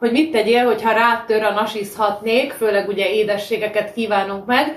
hogy mit tegyél, hogyha rátör a nasizhatnék, főleg ugye édességeket kívánunk meg,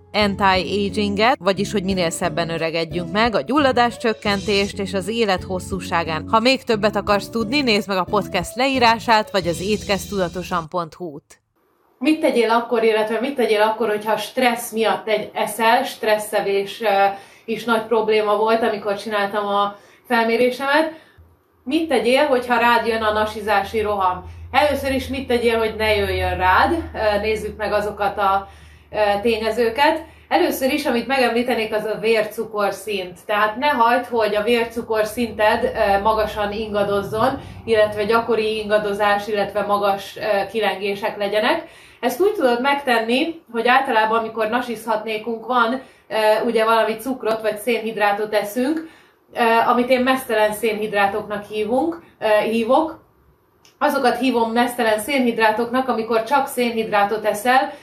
anti-aginget, vagyis hogy minél szebben öregedjünk meg, a gyulladás csökkentést és az élet hosszúságán. Ha még többet akarsz tudni, nézd meg a podcast leírását, vagy az étkeztudatosan.hu-t. Mit tegyél akkor, illetve mit tegyél akkor, hogyha stressz miatt egy eszel, stresszevés is nagy probléma volt, amikor csináltam a felmérésemet. Mit tegyél, hogyha rád jön a nasizási roham? Először is mit tegyél, hogy ne jöjjön rád? Nézzük meg azokat a tényezőket. Először is, amit megemlítenék, az a vércukorszint. Tehát ne hagyd, hogy a vércukorszinted magasan ingadozzon, illetve gyakori ingadozás, illetve magas kilengések legyenek. Ezt úgy tudod megtenni, hogy általában, amikor nasizhatnékunk van, ugye valami cukrot vagy szénhidrátot eszünk, amit én mesztelen szénhidrátoknak hívunk, hívok, azokat hívom mesztelen szénhidrátoknak, amikor csak szénhidrátot eszel,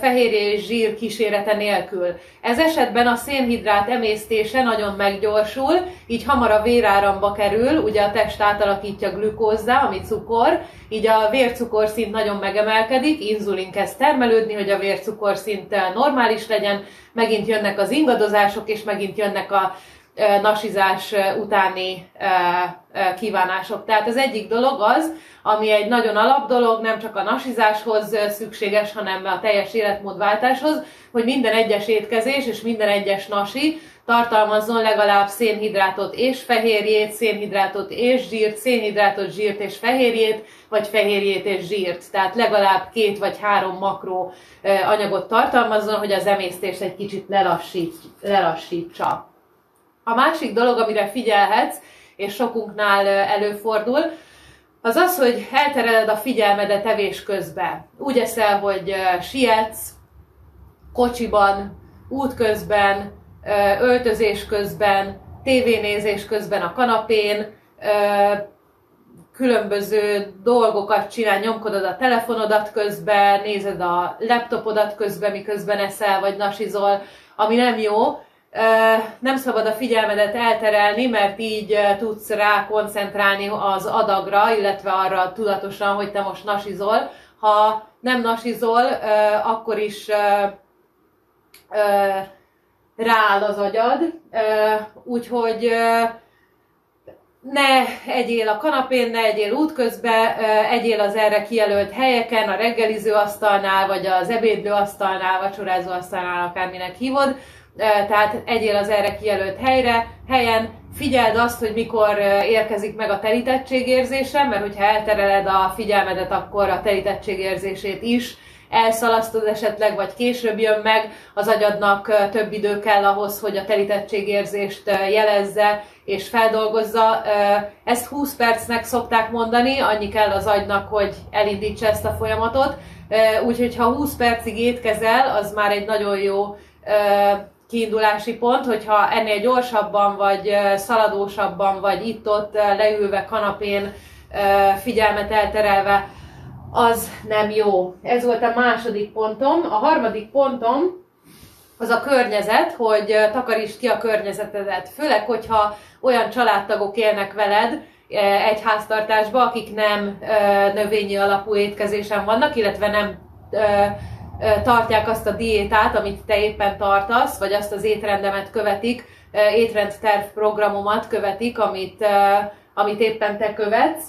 fehérje és zsír kísérete nélkül. Ez esetben a szénhidrát emésztése nagyon meggyorsul, így hamar a véráramba kerül, ugye a test átalakítja glükózzá, ami cukor, így a vércukorszint nagyon megemelkedik, inzulin kezd termelődni, hogy a vércukorszint normális legyen, megint jönnek az ingadozások, és megint jönnek a nasizás utáni kívánások. Tehát az egyik dolog az, ami egy nagyon alap dolog, nem csak a nasizáshoz szükséges, hanem a teljes életmódváltáshoz, hogy minden egyes étkezés és minden egyes nasi tartalmazzon legalább szénhidrátot és fehérjét, szénhidrátot és zsírt, szénhidrátot, zsírt és fehérjét, vagy fehérjét és zsírt. Tehát legalább két vagy három makró anyagot tartalmazzon, hogy az emésztést egy kicsit lelassít, lelassítsa. A másik dolog, amire figyelhetsz, és sokunknál előfordul, az az, hogy eltereled a figyelmedet evés közben. Úgy eszel, hogy sietsz, kocsiban, útközben, öltözés közben, tévénézés közben a kanapén, különböző dolgokat csinál, nyomkodod a telefonodat közben, nézed a laptopodat közben, miközben eszel, vagy nasizol, ami nem jó, nem szabad a figyelmedet elterelni, mert így tudsz rá koncentrálni az adagra, illetve arra tudatosan, hogy te most nasizol. Ha nem nasizol, akkor is rááll az agyad, úgyhogy ne egyél a kanapén, ne egyél útközben, egyél az erre kijelölt helyeken, a reggeliző asztalnál, vagy az ebédlő asztalnál, vacsorázó asztalnál, akárminek hívod, tehát egyél az erre kijelölt helyre, helyen, figyeld azt, hogy mikor érkezik meg a telítettségérzése, mert hogyha eltereled a figyelmedet, akkor a telítettségérzését is elszalasztod esetleg, vagy később jön meg, az agyadnak több idő kell ahhoz, hogy a telítettségérzést jelezze és feldolgozza. Ezt 20 percnek szokták mondani, annyi kell az agynak, hogy elindítsa ezt a folyamatot. Úgyhogy ha 20 percig étkezel, az már egy nagyon jó kiindulási pont, hogyha ennél gyorsabban, vagy szaladósabban, vagy itt-ott leülve kanapén figyelmet elterelve, az nem jó. Ez volt a második pontom. A harmadik pontom az a környezet, hogy takarítsd ki a környezetedet. Főleg, hogyha olyan családtagok élnek veled, egy háztartásba, akik nem növényi alapú étkezésen vannak, illetve nem tartják azt a diétát, amit te éppen tartasz, vagy azt az étrendemet követik, étrendterv programomat követik, amit, amit éppen te követsz.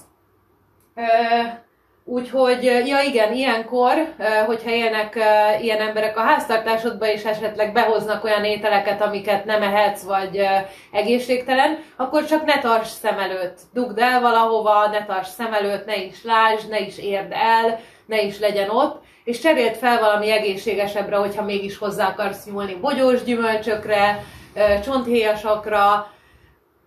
Úgyhogy, ja igen, ilyenkor, hogyha élnek ilyen emberek a háztartásodba, és esetleg behoznak olyan ételeket, amiket nem ehetsz, vagy egészségtelen, akkor csak ne tarts szem előtt. Dugd el valahova, ne tarts szem előtt, ne is lásd, ne is érd el, ne is legyen ott, és cseréld fel valami egészségesebbre, hogyha mégis hozzá akarsz nyúlni bogyós gyümölcsökre, csonthéjasakra,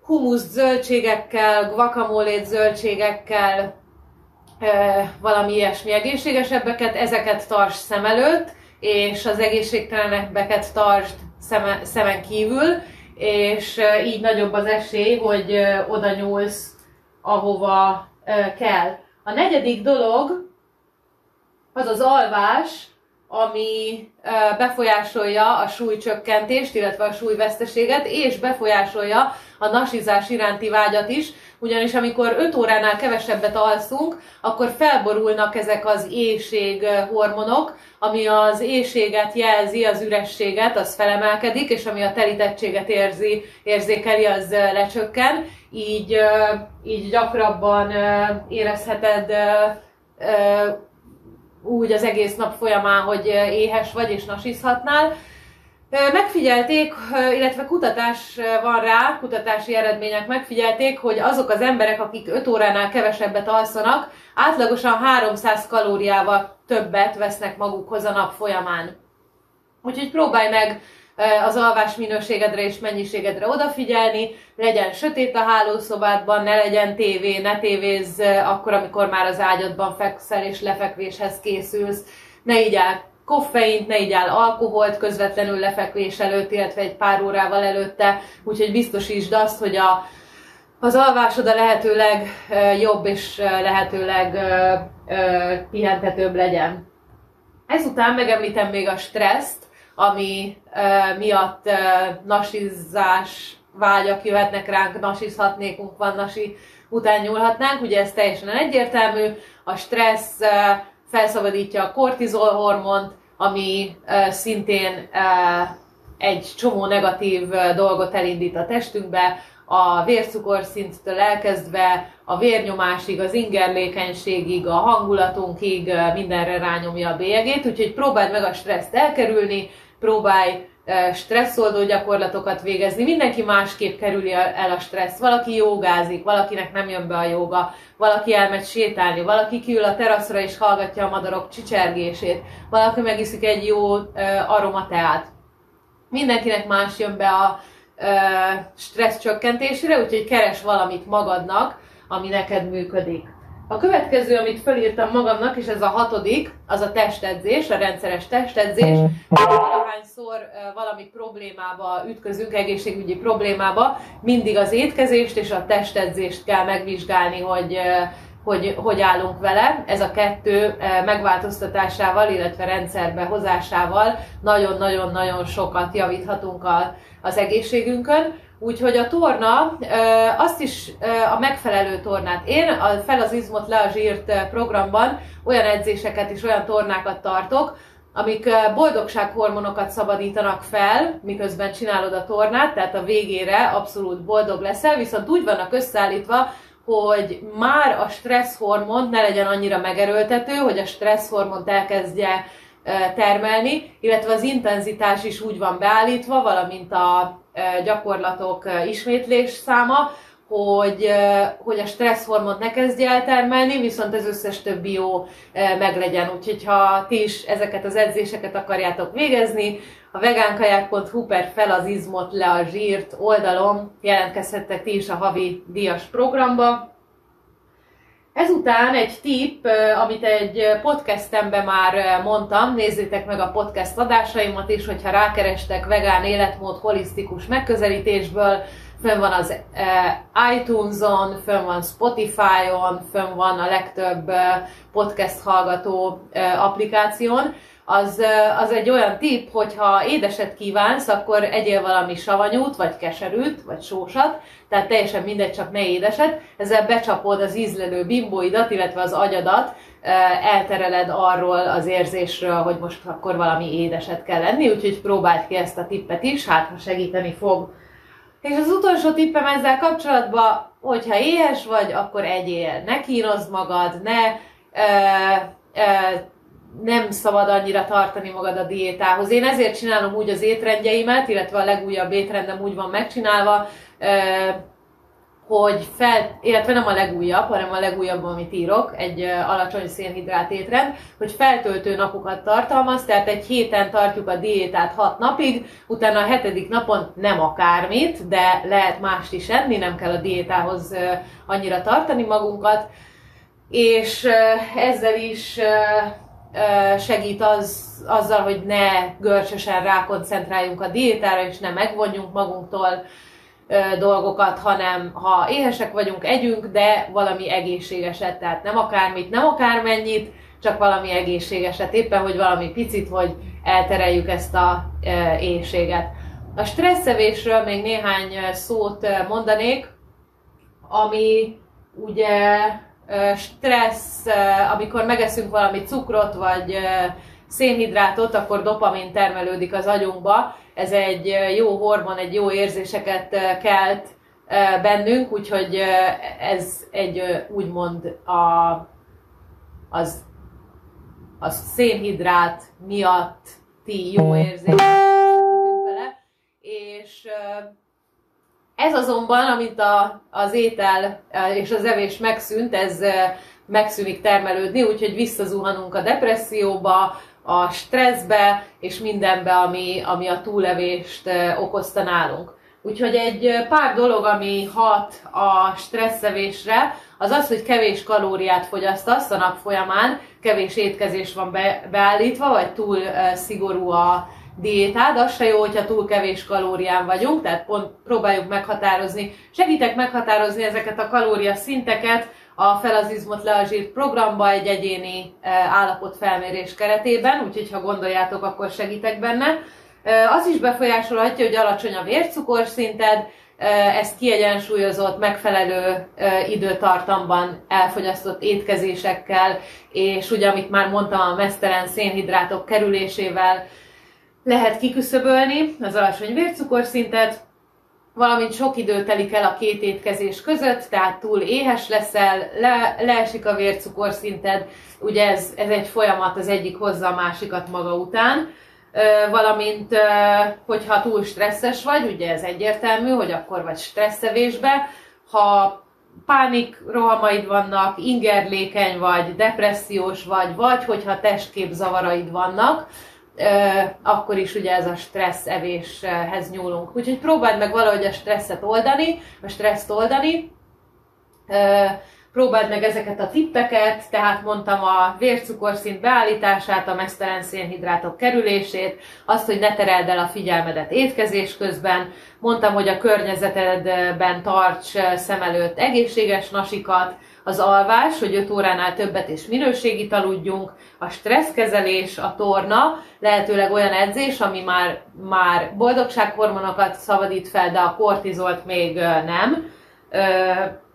humusz zöldségekkel, guacamole zöldségekkel, valami ilyesmi egészségesebbeket, ezeket tarts szem előtt, és az egészségtelenebbeket tartsd szeme, szemen kívül, és így nagyobb az esély, hogy oda nyúlsz, ahova kell. A negyedik dolog az az alvás, ami befolyásolja a súlycsökkentést, illetve a súlyveszteséget, és befolyásolja a nasizás iránti vágyat is, ugyanis amikor 5 óránál kevesebbet alszunk, akkor felborulnak ezek az éjség hormonok, ami az éjséget jelzi, az ürességet, az felemelkedik, és ami a telítettséget érzi, érzékeli, az lecsökken, így, így gyakrabban érezheted úgy az egész nap folyamán, hogy éhes vagy és nasizhatnál. Megfigyelték, illetve kutatás van rá, kutatási eredmények megfigyelték, hogy azok az emberek, akik 5 óránál kevesebbet alszanak, átlagosan 300 kalóriával többet vesznek magukhoz a nap folyamán. Úgyhogy próbálj meg az alvás minőségedre és mennyiségedre odafigyelni, legyen sötét a hálószobádban, ne legyen tévé, ne tévézz akkor, amikor már az ágyadban fekszel és lefekvéshez készülsz, ne igyál koffeint, ne igyál alkoholt közvetlenül lefekvés előtt, illetve egy pár órával előtte, úgyhogy biztosítsd azt, hogy a, az alvásod a lehetőleg jobb és lehetőleg pihentetőbb legyen. Ezután megemlítem még a stresszt, ami uh, miatt uh, nasizás vágyak jöhetnek ránk, nasizhatnékunk van, nasi után nyúlhatnánk, ugye ez teljesen egyértelmű. A stressz uh, felszabadítja a kortizol hormont, ami szintén egy csomó negatív dolgot elindít a testünkbe, a vércukorszinttől elkezdve a vérnyomásig, az ingerlékenységig, a hangulatunkig mindenre rányomja a bélyegét, úgyhogy próbáld meg a stresszt elkerülni, próbálj stresszoldó gyakorlatokat végezni. Mindenki másképp kerüli el a stressz. Valaki jogázik, valakinek nem jön be a joga, valaki elmegy sétálni, valaki kiül a teraszra és hallgatja a madarok csicsergését, valaki megiszik egy jó aromateát. Mindenkinek más jön be a stressz csökkentésére, úgyhogy keres valamit magadnak, ami neked működik. A következő, amit felírtam magamnak, és ez a hatodik, az a testedzés, a rendszeres testedzés. Valahányszor valami problémába ütközünk, egészségügyi problémába, mindig az étkezést és a testedzést kell megvizsgálni, hogy hogy, hogy állunk vele. Ez a kettő megváltoztatásával, illetve rendszerbe hozásával nagyon-nagyon-nagyon sokat javíthatunk a, az egészségünkön. Úgyhogy a torna, azt is a megfelelő tornát. Én a Fel az izmot le a zsírt programban olyan edzéseket és olyan tornákat tartok, amik boldogsághormonokat szabadítanak fel, miközben csinálod a tornát, tehát a végére abszolút boldog leszel, viszont úgy vannak összeállítva, hogy már a stresszhormon ne legyen annyira megerőltető, hogy a stresszhormont elkezdje termelni, illetve az intenzitás is úgy van beállítva, valamint a gyakorlatok ismétlés száma, hogy, hogy a stresszhormont ne kezdje el termelni, viszont az összes többi jó meglegyen. Úgyhogy ha ti is ezeket az edzéseket akarjátok végezni, a vegánkaják.hu per fel az izmot le a zsírt oldalon jelentkezhettek ti is a havi díjas programba. Ezután egy tipp, amit egy podcastemben már mondtam, nézzétek meg a podcast adásaimat is, hogyha rákerestek vegán életmód holisztikus megközelítésből, fönn van az iTunes-on, fönn van Spotify-on, fönn van a legtöbb podcast hallgató applikáción, az, az egy olyan tipp, hogyha édeset kívánsz, akkor egyél valami savanyút, vagy keserűt, vagy sósat, tehát teljesen mindegy, csak ne édeset. Ezzel becsapod az ízlelő bimbóidat, illetve az agyadat, eltereled arról az érzésről, hogy most akkor valami édeset kell lenni, úgyhogy próbáld ki ezt a tippet is, hát ha segíteni fog. És az utolsó tippem ezzel kapcsolatban, hogyha éhes vagy, akkor egyél. Ne kínozd magad, ne ö, ö, nem szabad annyira tartani magad a diétához. Én ezért csinálom úgy az étrendjeimet, illetve a legújabb étrendem úgy van megcsinálva, hogy fel, illetve nem a legújabb, hanem a legújabb, amit írok, egy alacsony szénhidrát étrend, hogy feltöltő napokat tartalmaz, tehát egy héten tartjuk a diétát hat napig, utána a hetedik napon nem akármit, de lehet mást is enni, nem kell a diétához annyira tartani magunkat, és ezzel is segít az, azzal, hogy ne görcsösen rákoncentráljunk a diétára, és ne megvonjunk magunktól dolgokat, hanem ha éhesek vagyunk, együnk, de valami egészségeset, tehát nem akármit, nem akármennyit, csak valami egészségeset, éppen, hogy valami picit, hogy eltereljük ezt a éjséget. A stresszevésről még néhány szót mondanék, ami ugye stressz, amikor megeszünk valami cukrot, vagy szénhidrátot, akkor dopamin termelődik az agyunkba. Ez egy jó hormon, egy jó érzéseket kelt bennünk, úgyhogy ez egy úgymond a, az, a szénhidrát miatti jó érzés vele, és ez azonban, amint a, az étel és az evés megszűnt, ez megszűnik termelődni, úgyhogy visszazuhanunk a depresszióba, a stresszbe és mindenbe, ami, ami a túlevést okozta nálunk. Úgyhogy egy pár dolog, ami hat a stresszevésre, az az, hogy kevés kalóriát fogyasztasz a nap folyamán, kevés étkezés van be, beállítva, vagy túl szigorú a diétád, az se jó, hogyha túl kevés kalórián vagyunk, tehát pont próbáljuk meghatározni, segítek meghatározni ezeket a kalória szinteket a Felazizmot le a zsírt programba egy egyéni e, állapotfelmérés keretében, úgyhogy ha gondoljátok, akkor segítek benne. E, az is befolyásolhatja, hogy alacsony a vércukorszinted, e, ezt kiegyensúlyozott, megfelelő időtartamban elfogyasztott étkezésekkel, és ugye, amit már mondtam, a mesztelen szénhidrátok kerülésével, lehet kiküszöbölni az alacsony vércukorszintet, valamint sok idő telik el a két étkezés között, tehát túl éhes leszel, le, leesik a vércukorszinted, ugye ez, ez egy folyamat, az egyik hozza a másikat maga után, valamint, hogyha túl stresszes vagy, ugye ez egyértelmű, hogy akkor vagy stresszevésbe, ha pánik rohamaid vannak, ingerlékeny vagy, depressziós vagy, vagy hogyha testképzavaraid vannak, akkor is ugye ez a stressz evéshez nyúlunk. Úgyhogy próbáld meg valahogy a stresszet oldani, a stresszt oldani, próbáld meg ezeket a tippeket, tehát mondtam a vércukorszint beállítását, a mesztelen szénhidrátok kerülését, azt, hogy ne tereld el a figyelmedet étkezés közben, mondtam, hogy a környezetedben tarts szem előtt egészséges nasikat, az alvás, hogy 5 óránál többet és minőségit aludjunk, a stresszkezelés, a torna, lehetőleg olyan edzés, ami már, már boldogsághormonokat szabadít fel, de a kortizolt még nem.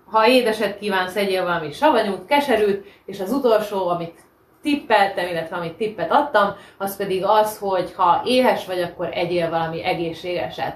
Ha édeset kívánsz, egyél valami savanyút, keserűt, és az utolsó, amit tippeltem, illetve amit tippet adtam, az pedig az, hogy ha éhes vagy, akkor egyél valami egészségeset.